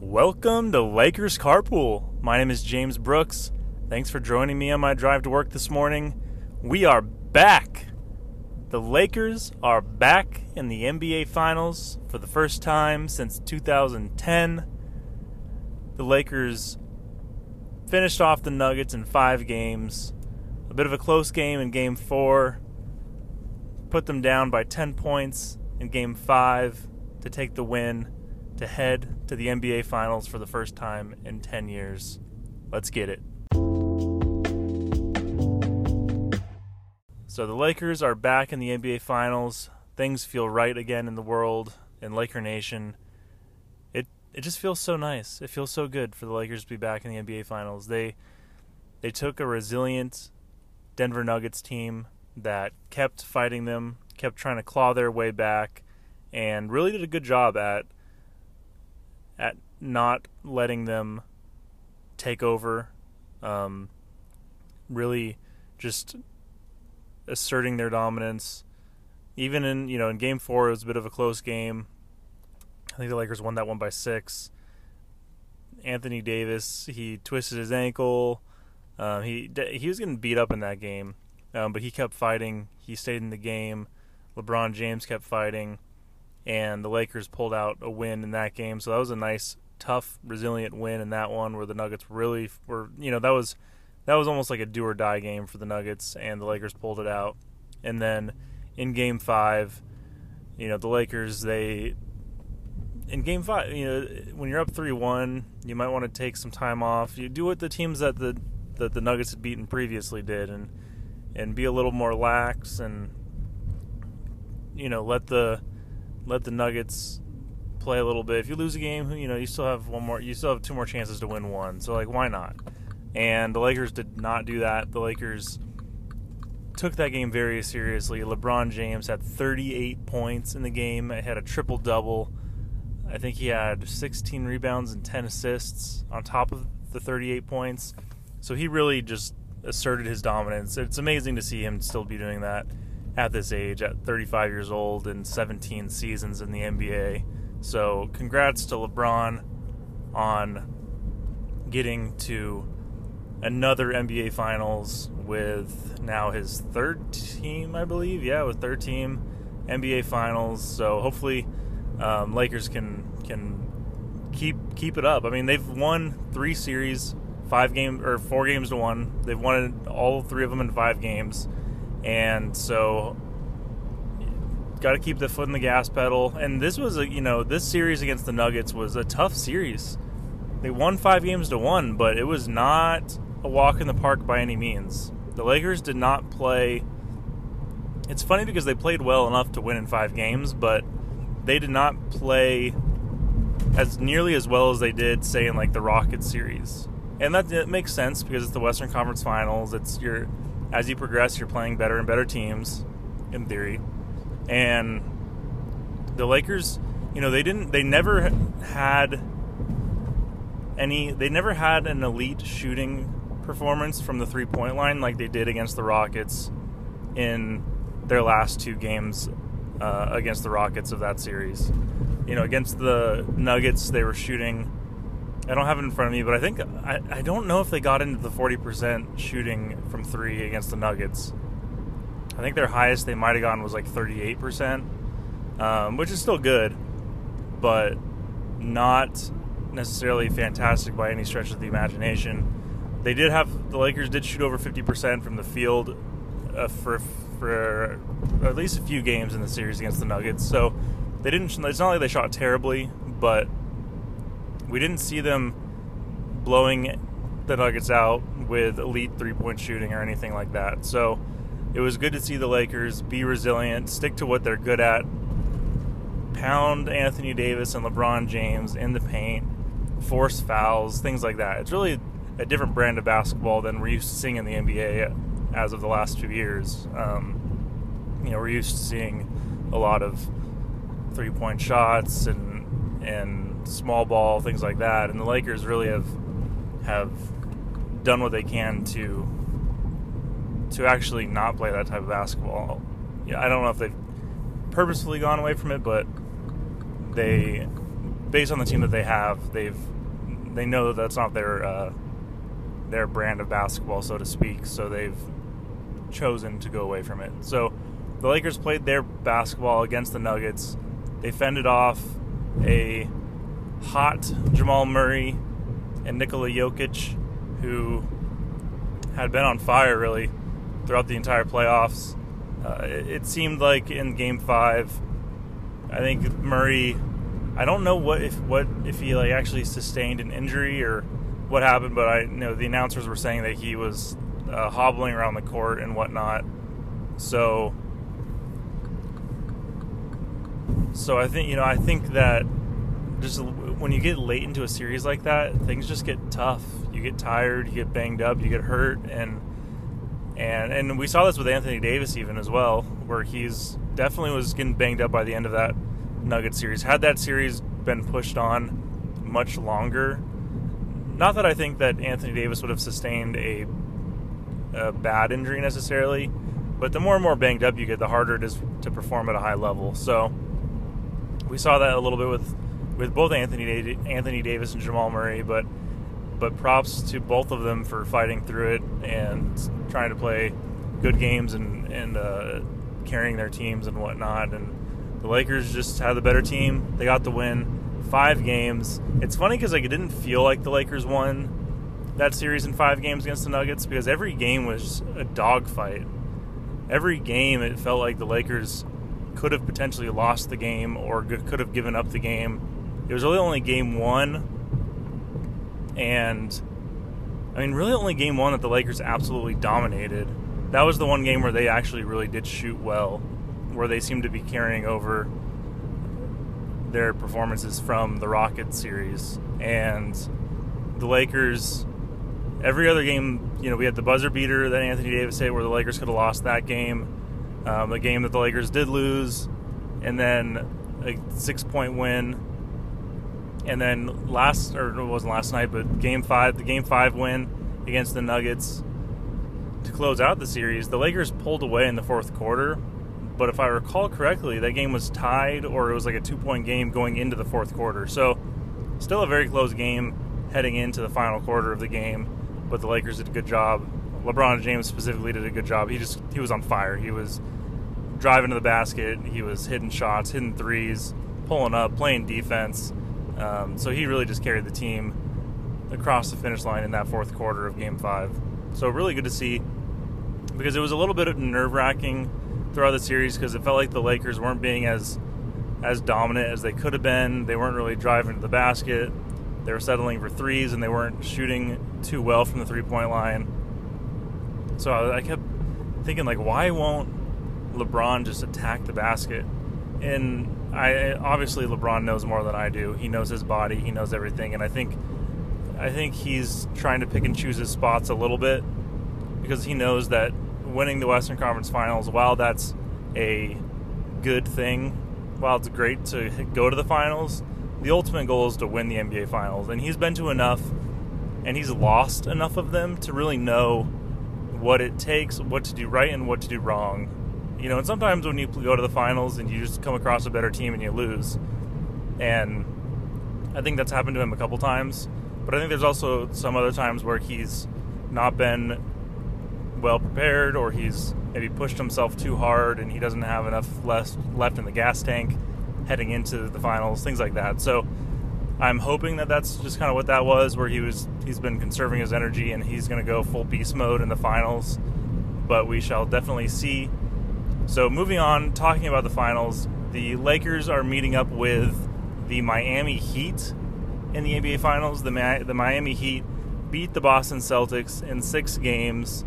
Welcome to Lakers Carpool. My name is James Brooks. Thanks for joining me on my drive to work this morning. We are back. The Lakers are back in the NBA Finals for the first time since 2010. The Lakers finished off the Nuggets in five games. A bit of a close game in game four. Put them down by 10 points in game five to take the win to head to the NBA Finals for the first time in 10 years. Let's get it. So the Lakers are back in the NBA Finals. Things feel right again in the world, in Laker Nation. It it just feels so nice. It feels so good for the Lakers to be back in the NBA Finals. They they took a resilient Denver Nuggets team that kept fighting them, kept trying to claw their way back, and really did a good job at at not letting them take over. Um, really, just asserting their dominance. Even in you know in Game Four, it was a bit of a close game. I think the Lakers won that one by six. Anthony Davis he twisted his ankle. Uh, he he was getting beat up in that game, um, but he kept fighting. He stayed in the game. LeBron James kept fighting and the Lakers pulled out a win in that game. So that was a nice, tough, resilient win in that one where the Nuggets really were, you know, that was that was almost like a do or die game for the Nuggets, and the Lakers pulled it out. And then in Game Five, you know, the Lakers they in Game Five, you know, when you're up three one, you might want to take some time off. You do what the teams that the that the Nuggets had beaten previously did, and and be a little more lax and you know let the let the Nuggets play a little bit. If you lose a game, you know you still have one more. You still have two more chances to win one. So like, why not? And the Lakers did not do that. The Lakers took that game very seriously. LeBron James had 38 points in the game. He had a triple double. I think he had 16 rebounds and 10 assists on top of the 38 points. So he really just asserted his dominance. It's amazing to see him still be doing that at this age, at 35 years old and 17 seasons in the NBA. So, congrats to LeBron on getting to another NBA Finals with now his third team, I believe. Yeah, with third team NBA Finals. So hopefully, um, Lakers can can keep keep it up. I mean, they've won three series, five games or four games to one. They've won all three of them in five games and so got to keep the foot in the gas pedal. And this was a you know this series against the Nuggets was a tough series. They won five games to one, but it was not a walk in the park by any means. The Lakers did not play. It's funny because they played well enough to win in five games, but they did not play as nearly as well as they did, say, in like the Rockets series. And that, that makes sense because it's the Western Conference Finals. It's your as you progress, you're playing better and better teams, in theory. And the Lakers, you know, they didn't, they never had any, they never had an elite shooting performance from the three point line like they did against the Rockets in their last two games uh, against the Rockets of that series. You know, against the Nuggets, they were shooting I don't have it in front of me, but I think I, I don't know if they got into the 40% shooting from three against the Nuggets. I think their highest they might have gotten was like 38%, um, which is still good, but not necessarily fantastic by any stretch of the imagination. They did have the Lakers did shoot over 50% from the field uh, for for at least a few games in the series against the Nuggets. So they didn't. It's not like they shot terribly, but we didn't see them blowing the Nuggets out with elite three point shooting or anything like that. So it was good to see the Lakers be resilient, stick to what they're good at, pound Anthony Davis and LeBron James in the paint, force fouls, things like that. It's really a different brand of basketball than we're used to seeing in the NBA as of the last two years. Um, you know, we're used to seeing a lot of three point shots and and small ball, things like that. And the Lakers really have have done what they can to to actually not play that type of basketball. Yeah, I don't know if they've purposefully gone away from it, but they, based on the team that they have, they've they know that that's not their uh, their brand of basketball, so to speak. So they've chosen to go away from it. So the Lakers played their basketball against the Nuggets. They fended off a hot Jamal Murray and Nikola Jokic, who had been on fire really throughout the entire playoffs. Uh, it, it, seemed like in Game Five, I think Murray. I don't know what if what if he like actually sustained an injury or what happened, but I you know the announcers were saying that he was uh, hobbling around the court and whatnot. So, so I think you know I think that just when you get late into a series like that, things just get tough. You get tired, you get banged up, you get hurt, and and and we saw this with Anthony Davis even as well, where he's definitely was getting banged up by the end of that Nugget series. Had that series been pushed on much longer, not that I think that Anthony Davis would have sustained a a bad injury necessarily, but the more and more banged up you get, the harder it is to perform at a high level. So we saw that a little bit with with both Anthony Anthony Davis and Jamal Murray, but but props to both of them for fighting through it and trying to play good games and and uh, carrying their teams and whatnot. And the Lakers just had the better team. They got the win. Five games. It's funny because like it didn't feel like the Lakers won that series in five games against the Nuggets because every game was a dogfight. Every game, it felt like the Lakers could have potentially lost the game or could have given up the game. It was really only game one, and I mean, really only game one that the Lakers absolutely dominated. That was the one game where they actually really did shoot well, where they seemed to be carrying over their performances from the Rockets series. And the Lakers every other game, you know, we had the buzzer beater that Anthony Davis hit where the Lakers could have lost that game. Um, a game that the Lakers did lose, and then a six point win. And then last, or it wasn't last night, but game five, the game five win against the Nuggets to close out the series. The Lakers pulled away in the fourth quarter, but if I recall correctly, that game was tied or it was like a two point game going into the fourth quarter. So, still a very close game heading into the final quarter of the game but the Lakers did a good job. LeBron James specifically did a good job. He just he was on fire. He was driving to the basket. He was hitting shots, hitting threes, pulling up, playing defense. Um, so he really just carried the team across the finish line in that fourth quarter of Game Five. So really good to see because it was a little bit of nerve wracking throughout the series because it felt like the Lakers weren't being as as dominant as they could have been. They weren't really driving to the basket. They were settling for threes and they weren't shooting too well from the three point line. So I kept thinking, like, why won't LeBron just attack the basket? And I obviously LeBron knows more than I do. He knows his body, he knows everything, and I think I think he's trying to pick and choose his spots a little bit because he knows that winning the Western Conference Finals, while that's a good thing, while it's great to go to the finals, the ultimate goal is to win the NBA Finals, and he's been to enough, and he's lost enough of them to really know what it takes, what to do right, and what to do wrong. You know, and sometimes when you go to the finals and you just come across a better team and you lose, and I think that's happened to him a couple times. But I think there's also some other times where he's not been well prepared, or he's maybe pushed himself too hard, and he doesn't have enough left left in the gas tank heading into the finals, things like that. So I'm hoping that that's just kind of what that was, where he was he's been conserving his energy and he's going to go full beast mode in the finals. But we shall definitely see. So moving on, talking about the finals, the Lakers are meeting up with the Miami Heat in the NBA Finals. The the Miami Heat beat the Boston Celtics in six games.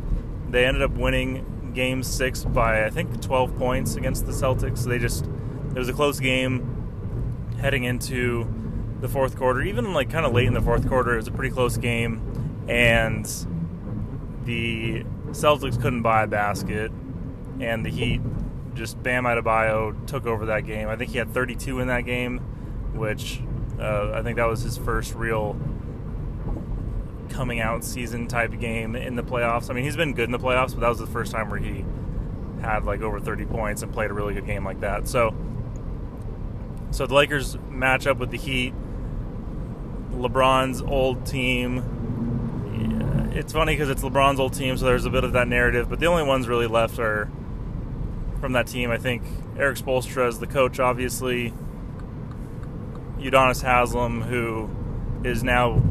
They ended up winning Game Six by I think 12 points against the Celtics. So they just it was a close game heading into the fourth quarter. Even like kind of late in the fourth quarter, it was a pretty close game, and the Celtics couldn't buy a basket, and the Heat just Bam Adebayo took over that game. I think he had 32 in that game, which uh, I think that was his first real coming out season type game in the playoffs. I mean, he's been good in the playoffs, but that was the first time where he had like over 30 points and played a really good game like that. So, so the Lakers match up with the Heat. LeBron's old team. It's funny because it's LeBron's old team, so there's a bit of that narrative. But the only ones really left are from that team. I think Erik Spoelstra is the coach, obviously. Udonis Haslam, who is now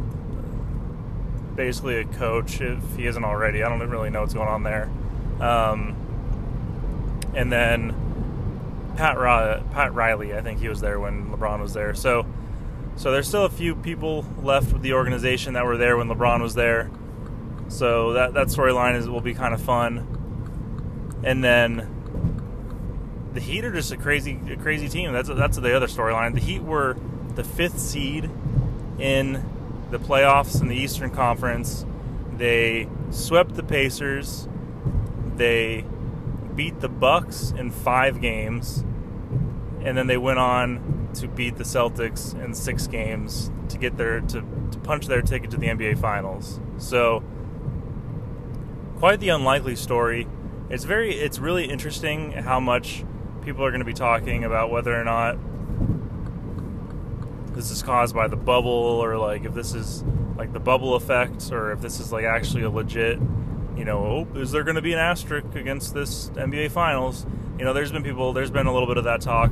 basically a coach, if he isn't already. I don't really know what's going on there. Um, and then Pat Pat Riley, I think he was there when LeBron was there. So, so there's still a few people left with the organization that were there when LeBron was there. So that that storyline is will be kind of fun. And then the Heat are just a crazy a crazy team. That's that's the other storyline. The Heat were the fifth seed in the playoffs in the Eastern Conference. They swept the Pacers. They beat the Bucks in five games, and then they went on to beat the Celtics in six games to get their to, to punch their ticket to the NBA Finals. So, quite the unlikely story. It's very it's really interesting how much people are going to be talking about whether or not this is caused by the bubble or like if this is like the bubble effect or if this is like actually a legit you know oh, is there going to be an asterisk against this nba finals? You know there's been people there's been a little bit of that talk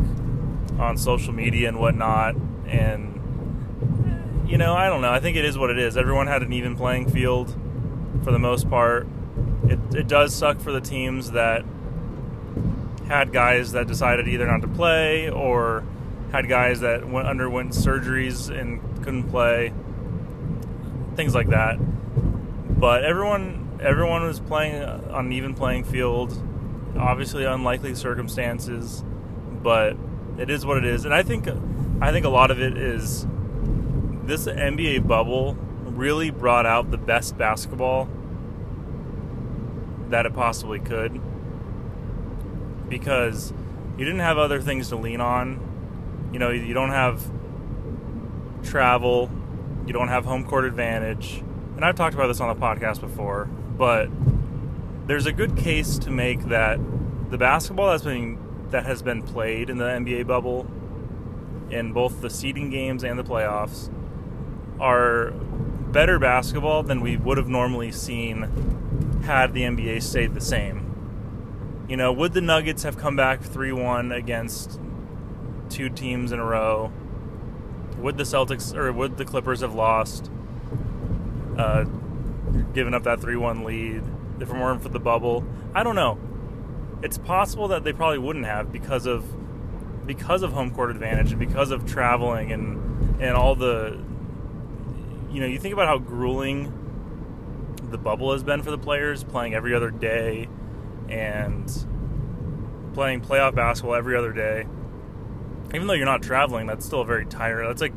on social media and whatnot and you know i don't know. I think it is what it is. Everyone had an even playing field for the most part. It, it does suck for the teams that had guys that decided either not to play or had guys that went underwent surgeries and couldn't play, things like that. But everyone everyone was playing on an even playing field. Obviously, unlikely circumstances, but it is what it is. And I think I think a lot of it is this NBA bubble really brought out the best basketball that it possibly could because you didn't have other things to lean on you know, you don't have travel, you don't have home court advantage. And I've talked about this on the podcast before, but there's a good case to make that the basketball that's been that has been played in the NBA bubble in both the seeding games and the playoffs are better basketball than we would have normally seen had the NBA stayed the same. You know, would the Nuggets have come back 3 1 against two teams in a row. Would the Celtics or would the Clippers have lost, uh, given up that three-one lead if it weren't for the bubble? I don't know. It's possible that they probably wouldn't have because of because of home court advantage and because of traveling and and all the you know you think about how grueling the bubble has been for the players playing every other day and playing playoff basketball every other day even though you're not traveling, that's still very tiring. That's like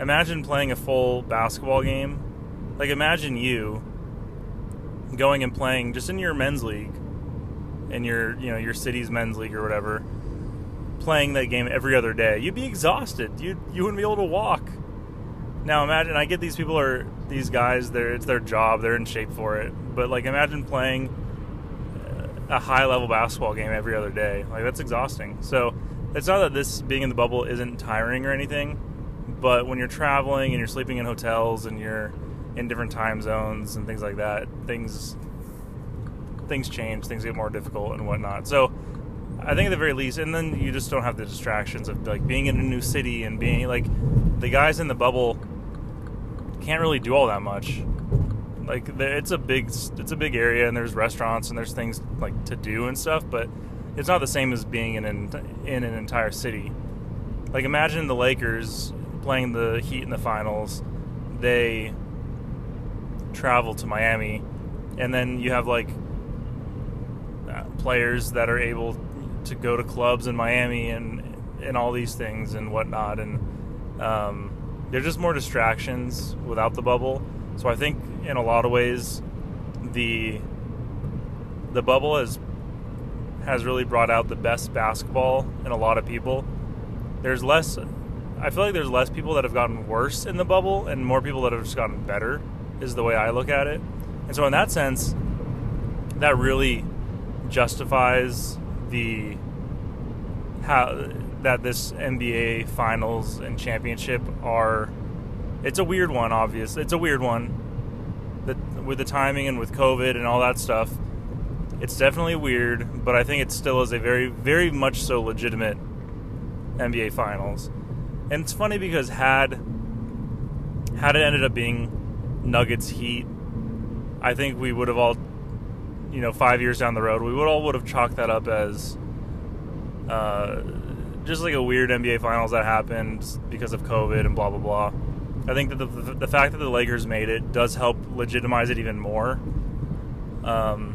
imagine playing a full basketball game. Like imagine you going and playing just in your men's league, in your you know your city's men's league or whatever, playing that game every other day. You'd be exhausted. You you wouldn't be able to walk. Now imagine I get these people are these guys. They're it's their job. They're in shape for it. But like imagine playing a high level basketball game every other day. Like that's exhausting. So it's not that this being in the bubble isn't tiring or anything, but when you're traveling and you're sleeping in hotels and you're in different time zones and things like that, things things change, things get more difficult and whatnot. So I think at the very least, and then you just don't have the distractions of like being in a new city and being like the guys in the bubble can't really do all that much. Like it's a big it's a big area and there's restaurants and there's things like to do and stuff, but it's not the same as being in an, in an entire city. Like imagine the Lakers playing the Heat in the finals. They travel to Miami, and then you have like uh, players that are able to go to clubs in Miami and and all these things and whatnot, and um, they're just more distractions without the bubble. So I think in a lot of ways, the the bubble has has really brought out the best basketball in a lot of people. There's less, I feel like there's less people that have gotten worse in the bubble and more people that have just gotten better. is the way I look at it. And so in that sense, that really justifies the how that this NBA finals and championship are it's a weird one obvious it's a weird one that with the timing and with covid and all that stuff it's definitely weird but i think it still is a very very much so legitimate nba finals and it's funny because had had it ended up being nuggets heat i think we would have all you know, five years down the road, we would all would have chalked that up as uh, just like a weird NBA Finals that happened because of COVID and blah blah blah. I think that the, the, fact that the Lakers made it does help legitimize it even more. Um,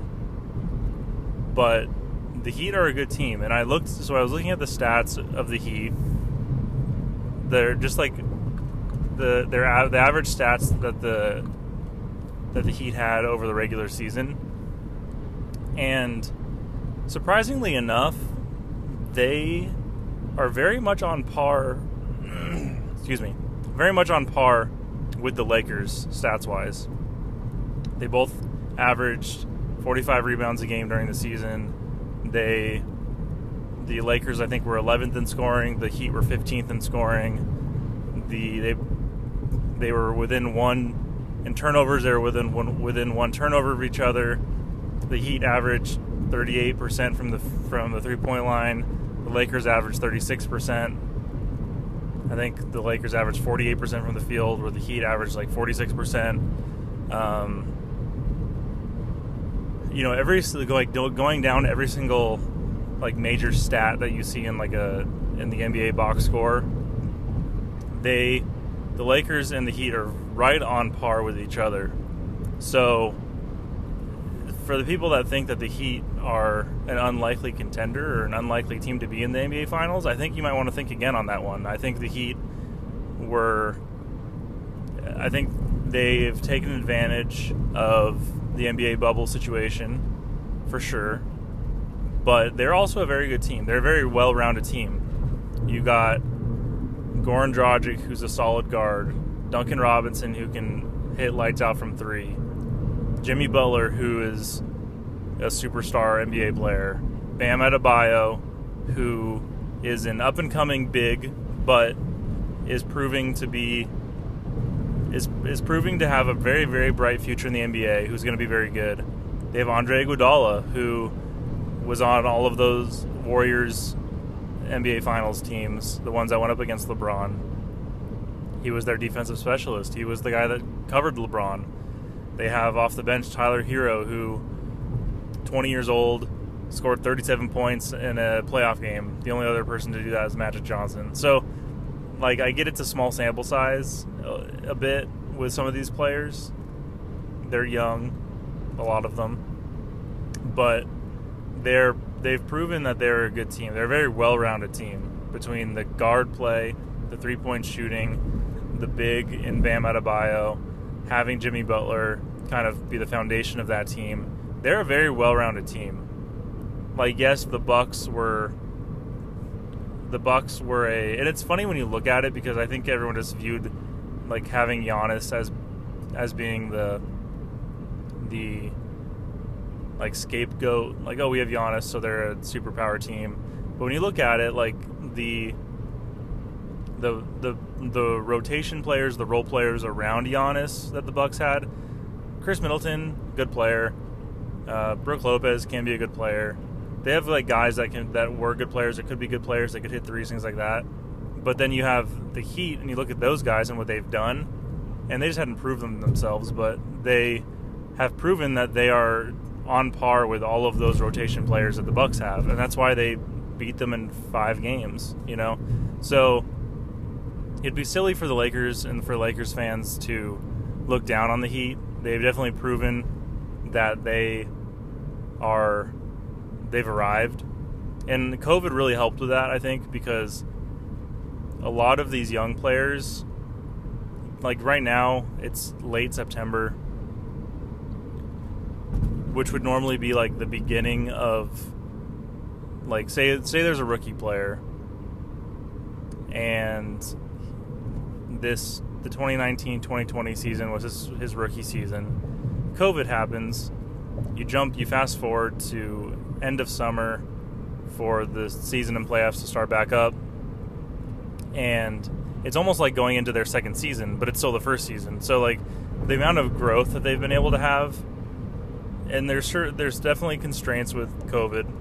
but the Heat are a good team, and I looked. So I was looking at the stats of the Heat. They're just like the their the average stats that the that the Heat had over the regular season and surprisingly enough, they are very much on par. excuse me, very much on par with the Lakers stats wise. They both averaged 45 rebounds a game during the season. They, the Lakers, I think, were 11th in scoring. The Heat were 15th in scoring. The they they were within one in turnovers. They were within one within one turnover of each other the Heat averaged 38% from the from the three point line. The Lakers averaged 36%. I think the Lakers averaged 48% from the field, where the Heat averaged like 46%. Um, you know, every like going down every single like major stat that you see in like a in the NBA box score, they the Lakers and the Heat are right on par with each other. So for the people that think that the Heat are an unlikely contender or an unlikely team to be in the NBA Finals, I think you might want to think again on that one. I think the Heat were, I think they've taken advantage of the NBA bubble situation for sure, but they're also a very good team. They're a very well rounded team. You got Goran Dragic, who's a solid guard, Duncan Robinson, who can hit lights out from three. Jimmy Butler, who is a superstar NBA player, Bam Adebayo, who is an up and coming big, but is proving to be is is proving to have a very very bright future in the NBA. Who's going to be very good. They have Andre Iguodala, who was on all of those Warriors NBA Finals teams, the ones that went up against LeBron. He was their defensive specialist. He was the guy that covered LeBron. They have off the bench Tyler Herro, who 20 years old, scored 37 points in a playoff game. The only other person to do that is Magic Johnson. So, like, I get it's a small sample size uh, a bit with some of these players. They're young, a lot of them, but they're they've proven that they're a good team. They're a very well-rounded team between the guard play, the three-point shooting, the big in Bam Adebayo having Jimmy Butler kind of be the foundation of that team, they're a very well-rounded team. Like yes, the Bucks were the Bucks were a and it's funny when you look at it because I think everyone just viewed like having Giannis as as being the the like scapegoat like oh we have Giannis so they're a superpower team but when you look at it like the the the the rotation players, the role players around Giannis that the Bucks had. Khris Middleton, good player. Uh, Brook Lopez can be a good player. They have like guys that can that were good players, that could be good players, that could hit threes, things like that. But then you have the Heat, and you look at those guys and what they've done, and they just hadn't proved them themselves, but they have proven that they are on par with all of those rotation players that the Bucks have, and that's why they beat them in five games. You know, so it'd be silly for the Lakers and for Lakers fans to look down on the Heat. They've definitely proven that they are they've arrived. And COVID really helped with that, I think, because a lot of these young players like right now it's late September which would normally be like the beginning of like say say there's a rookie player and this the 2019-2020 season was his, his rookie season. COVID happens. You jump, you fast forward to end of summer for the season and playoffs to start back up, and it's almost like going into their second season, but it's still the first season. So like the amount of growth that they've been able to have, and there's sure there's definitely constraints with COVID,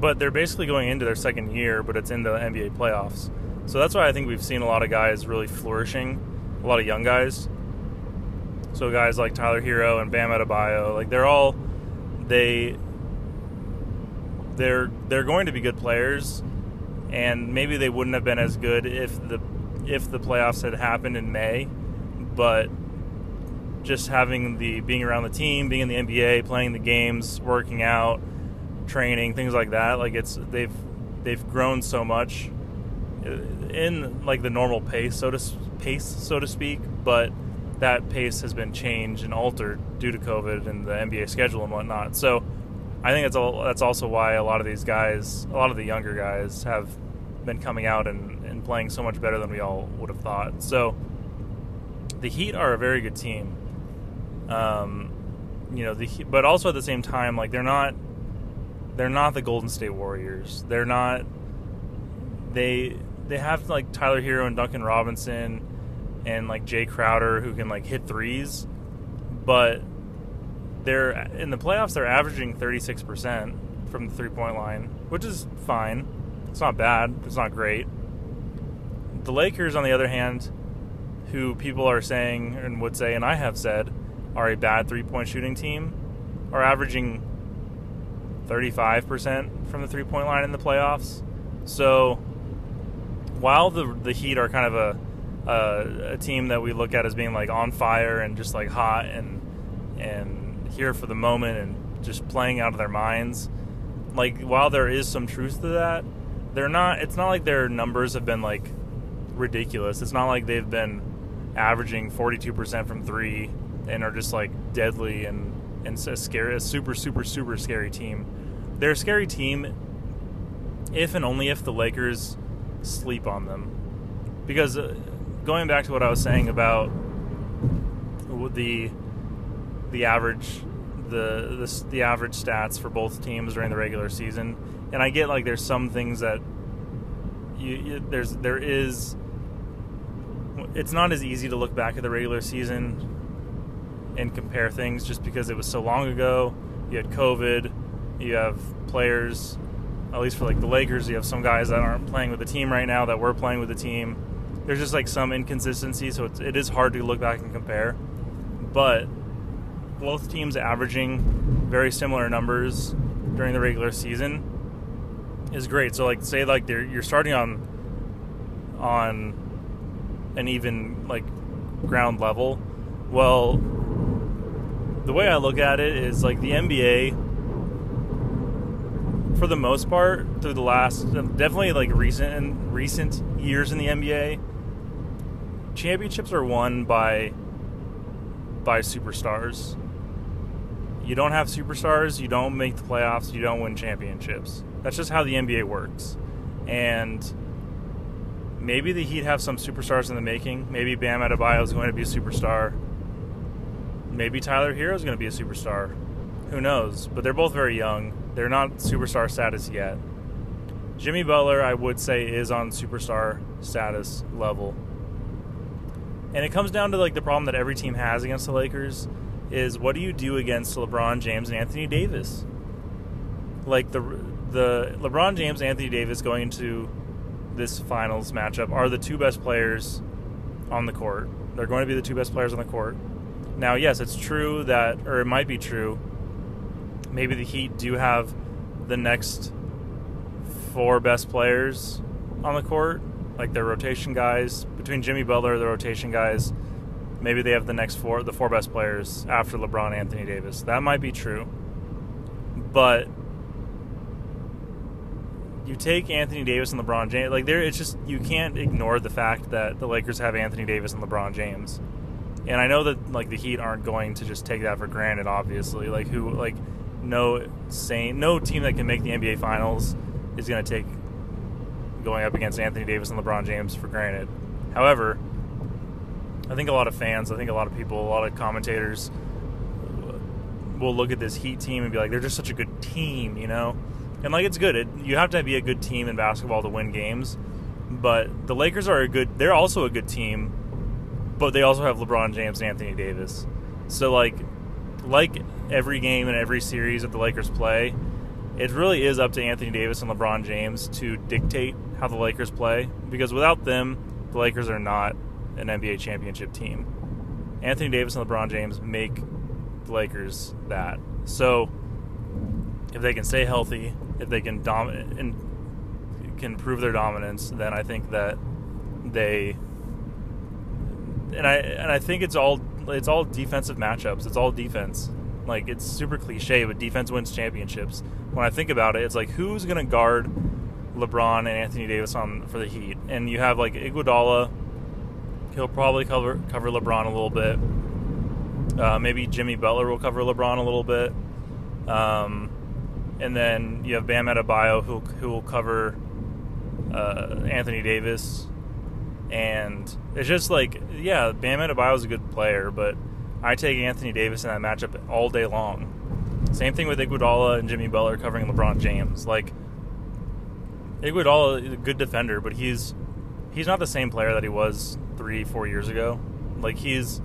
but they're basically going into their second year, but it's in the NBA playoffs. So that's why I think we've seen a lot of guys really flourishing, a lot of young guys. So guys like Tyler Herro and Bam Adebayo, like they're all they they're they're going to be good players and maybe they wouldn't have been as good if the if the playoffs had happened in May, but just having the being around the team, being in the NBA, playing the games, working out, training, things like that, like it's they've they've grown so much in like the normal pace, so to pace, so to speak, but that pace has been changed and altered due to COVID and the NBA schedule and whatnot. So I think that's all, that's also why a lot of these guys, a lot of the younger guys, have been coming out and, and playing so much better than we all would have thought. So the Heat are a very good team. Um, you know, the but also at the same time, like they're not they're not the Golden State Warriors. They're not they they have like Tyler Herro and Duncan Robinson and like Jae Crowder who can like hit threes, but they're in the playoffs. They're averaging 36 percent from the three point line, which is fine. It's not bad. It's not great. The Lakers, on the other hand, who people are saying and would say, and I have said, are a bad three point shooting team, are averaging 35% from the three point line in the playoffs. So while the the Heat are kind of a, a, a team that we look at as being like on fire and just like hot and and here for the moment and just playing out of their minds. Like while there is some truth to that, they're not. It's not like their numbers have been like ridiculous. It's not like they've been averaging 42% from three and are just like deadly and and a scary, a super super super scary team. They're a scary team if and only if the Lakers sleep on them. Because uh, going back to what I was saying about the the average the, the the average stats for both teams during the regular season, and I get like there's some things that you, you, there's there is it's not as easy to look back at the regular season and compare things just because it was so long ago. You had COVID, you have players, at least for like the Lakers, you have some guys that aren't playing with the team right now that were playing with the team. There's just like some inconsistency, so it's, it is hard to look back and compare. But both teams averaging very similar numbers during the regular season is great. So like say like you're starting on on an even like ground level. Well, the way I look at it is like the NBA for the most part through the last um, definitely like recent recent years in the NBA championships are won by by superstars you don't have superstars, you don't make the playoffs, you don't win championships. That's just how the NBA works. And maybe the Heat have some superstars in the making. Maybe Bam Adebayo is going to be a superstar. Maybe Tyler Herro is going to be a superstar. Who knows? But they're both very young. They're not superstar status yet. Jimmy Butler, I would say, is on superstar status level. And it comes down to like the problem that every team has against the Lakers is what do you do against LeBron James and Anthony Davis? Like the the LeBron James Anthony Davis going into this finals matchup are the two best players on the court. They're going to be the two best players on the court. Now, yes, it's true that or it might be true. Maybe the Heat do have the next four best players on the court, like their rotation guys. Between Jimmy Butler, the rotation guys, maybe they have the next four, the four best players after LeBron, Anthony Davis. That might be true, but you take Anthony Davis and LeBron James, like there, it's just you can't ignore the fact that the Lakers have Anthony Davis and LeBron James, and I know that like the Heat aren't going to just take that for granted. Obviously, like who, like no sane, no team that can make the NBA Finals is going to take going up against Anthony Davis and LeBron James for granted. However, I think a lot of fans, I think a lot of people, a lot of commentators will look at this Heat team and be like, they're just such a good team, you know? And like, it's good. It, you have to be a good team in basketball to win games. But the Lakers are a good, they're also a good team, but they also have LeBron James and Anthony Davis. So, like, like every game and every series that the Lakers play, it really is up to Anthony Davis and LeBron James to dictate how the Lakers play because without them, the Lakers are not an NBA championship team. Anthony Davis and LeBron James make the Lakers that. So if they can stay healthy, if they can dominate and can prove their dominance, then I think that they and I and I think it's all it's all defensive matchups. It's all defense. Like it's super cliche, but defense wins championships. When I think about it, it's like who's going to guard LeBron and Anthony Davis on for the Heat, and you have like Iguodala. He'll probably cover cover LeBron a little bit. Uh, maybe Jimmy Butler will cover LeBron a little bit. Um, and then you have Bam Adebayo who who will cover uh, Anthony Davis, and it's just like yeah, Bam Adebayo is a good player, but I take Anthony Davis in that matchup all day long. Same thing with Iguodala and Jimmy Butler covering LeBron James. Like Iguodala is a good defender, but he's he's not the same player that he was three, four years ago. Like he's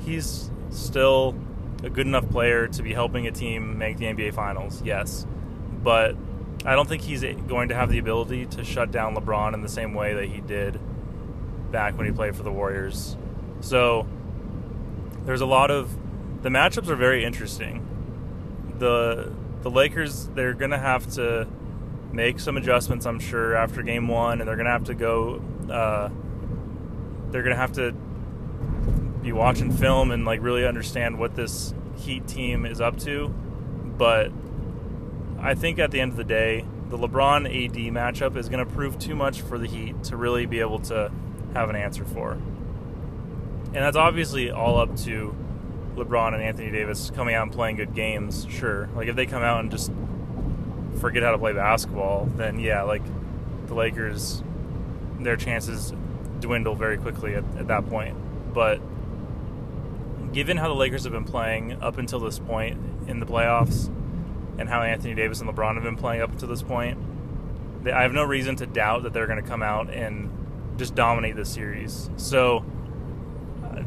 he's still a good enough player to be helping a team make the NBA Finals, yes, but I don't think he's going to have the ability to shut down LeBron in the same way that he did back when he played for the Warriors. So there's a lot of the matchups are very interesting. The the Lakers they're gonna have to make some adjustments, I'm sure, after game one, and they're gonna have to go. Uh, they're gonna have to be watching film and like really understand what this Heat team is up to. But I think at the end of the day, the LeBron AD matchup is going to prove too much for the Heat to really be able to have an answer for. And that's obviously all up to LeBron and Anthony Davis coming out and playing good games, sure. Like if they come out and just forget how to play basketball, then yeah, like the Lakers, their chances dwindle very quickly at, at that point. But given how the Lakers have been playing up until this point in the playoffs, and how Anthony Davis and LeBron have been playing up until this point, I have no reason to doubt that they're going to come out and just dominate this series. So,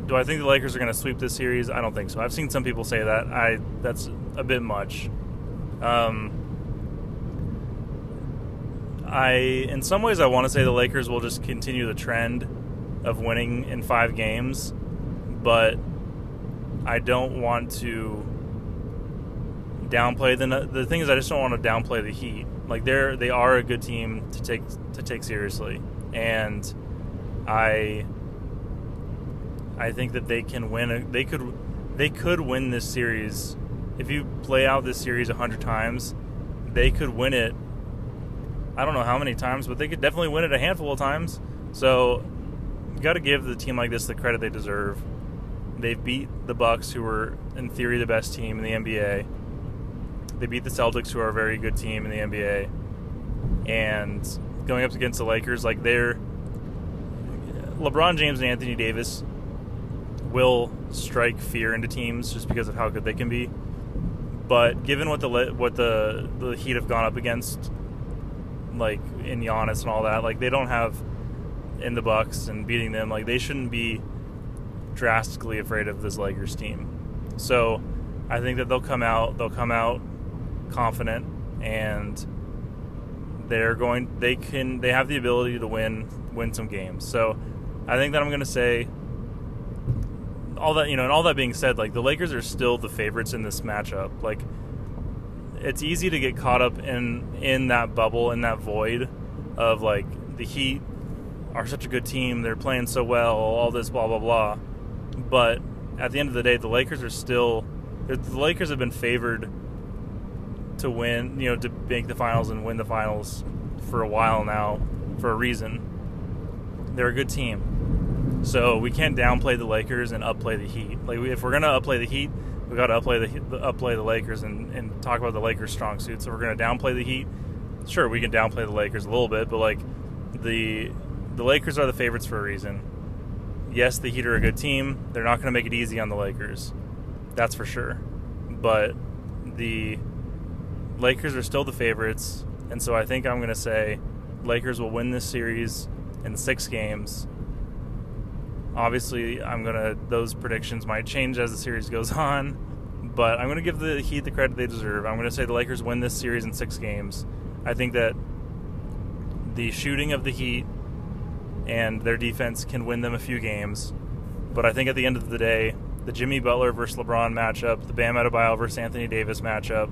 do I think the Lakers are going to sweep this series? I don't think so. I've seen some people say that. I that's a bit much. Um, I, in some ways, I want to say the Lakers will just continue the trend of winning in five games, but I don't want to downplay the the thing is I just don't want to downplay the Heat. Like they're they are a good team to take to take seriously, and I I think that they can win. A, they could they could win this series if you play out this series a hundred times. They could win it I don't know how many times, but they could definitely win it a handful of times. So you got to give the team like this the credit they deserve. They've beat the Bucks, who were in theory the best team in the NBA. They beat the Celtics, who are a very good team in the NBA. And going up against the Lakers, like they're LeBron James and Anthony Davis will strike fear into teams just because of how good they can be. But given what the what the the Heat have gone up against like in Giannis and all that. Like they don't have in the Bucks and beating them. Like they shouldn't be drastically afraid of this Lakers team. So I think that they'll come out. They'll come out confident and they're going. They can. They have the ability to win win some games. So I think that I'm going to say all that you know. And all that being said, like the Lakers are still the favorites in this matchup. Like it's easy to get caught up in in that bubble in that void of like the Heat are such a good team, they're playing so well, all this blah blah blah. But at the end of the day, the Lakers are still the Lakers have been favored to win, you know, to make the finals and win the finals for a while now for a reason. They're a good team. So we can't downplay the Lakers and upplay the Heat. Like if we're gonna upplay the Heat, we got to upplay the upplay the Lakers and, and talk about the Lakers' strong suits. So we're to downplay the Heat. Sure, we can downplay the Lakers a little bit, but like the the Lakers are the favorites for a reason. yes, the Heat are a good team. They're not to make it easy on the Lakers. That's for sure. But the Lakers are still the favorites. And so I think I'm to say Lakers will win this series in six games. Obviously, I'm to, those predictions might change as the series goes on. But I'm to give the Heat the credit they deserve. I'm to say the Lakers win this series in six games. I think that the shooting of the Heat and their defense can win them a few games. But I think at the end of the day, the Jimmy Butler versus LeBron matchup, the Bam Adebayo versus Anthony Davis matchup,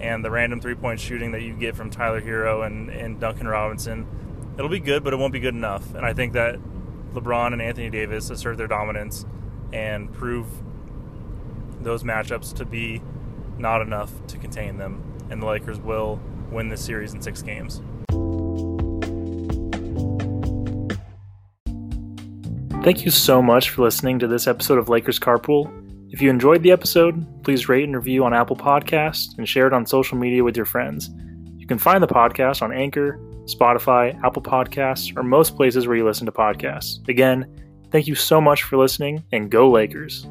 and the random three point shooting that you get from Tyler Herro and, and Duncan Robinson, it'll be good, but it won't be good enough. And I think that LeBron and Anthony Davis assert their dominance and prove those matchups to be not enough to contain them. And the Lakers will win this series in six games. Thank you so much for listening to this episode of Lakers Carpool. If you enjoyed the episode, please rate and review on Apple Podcasts and share it on social media with your friends. You can find the podcast on Anchor, Spotify, Apple Podcasts, or most places where you listen to podcasts. Again, thank you so much for listening and go Lakers.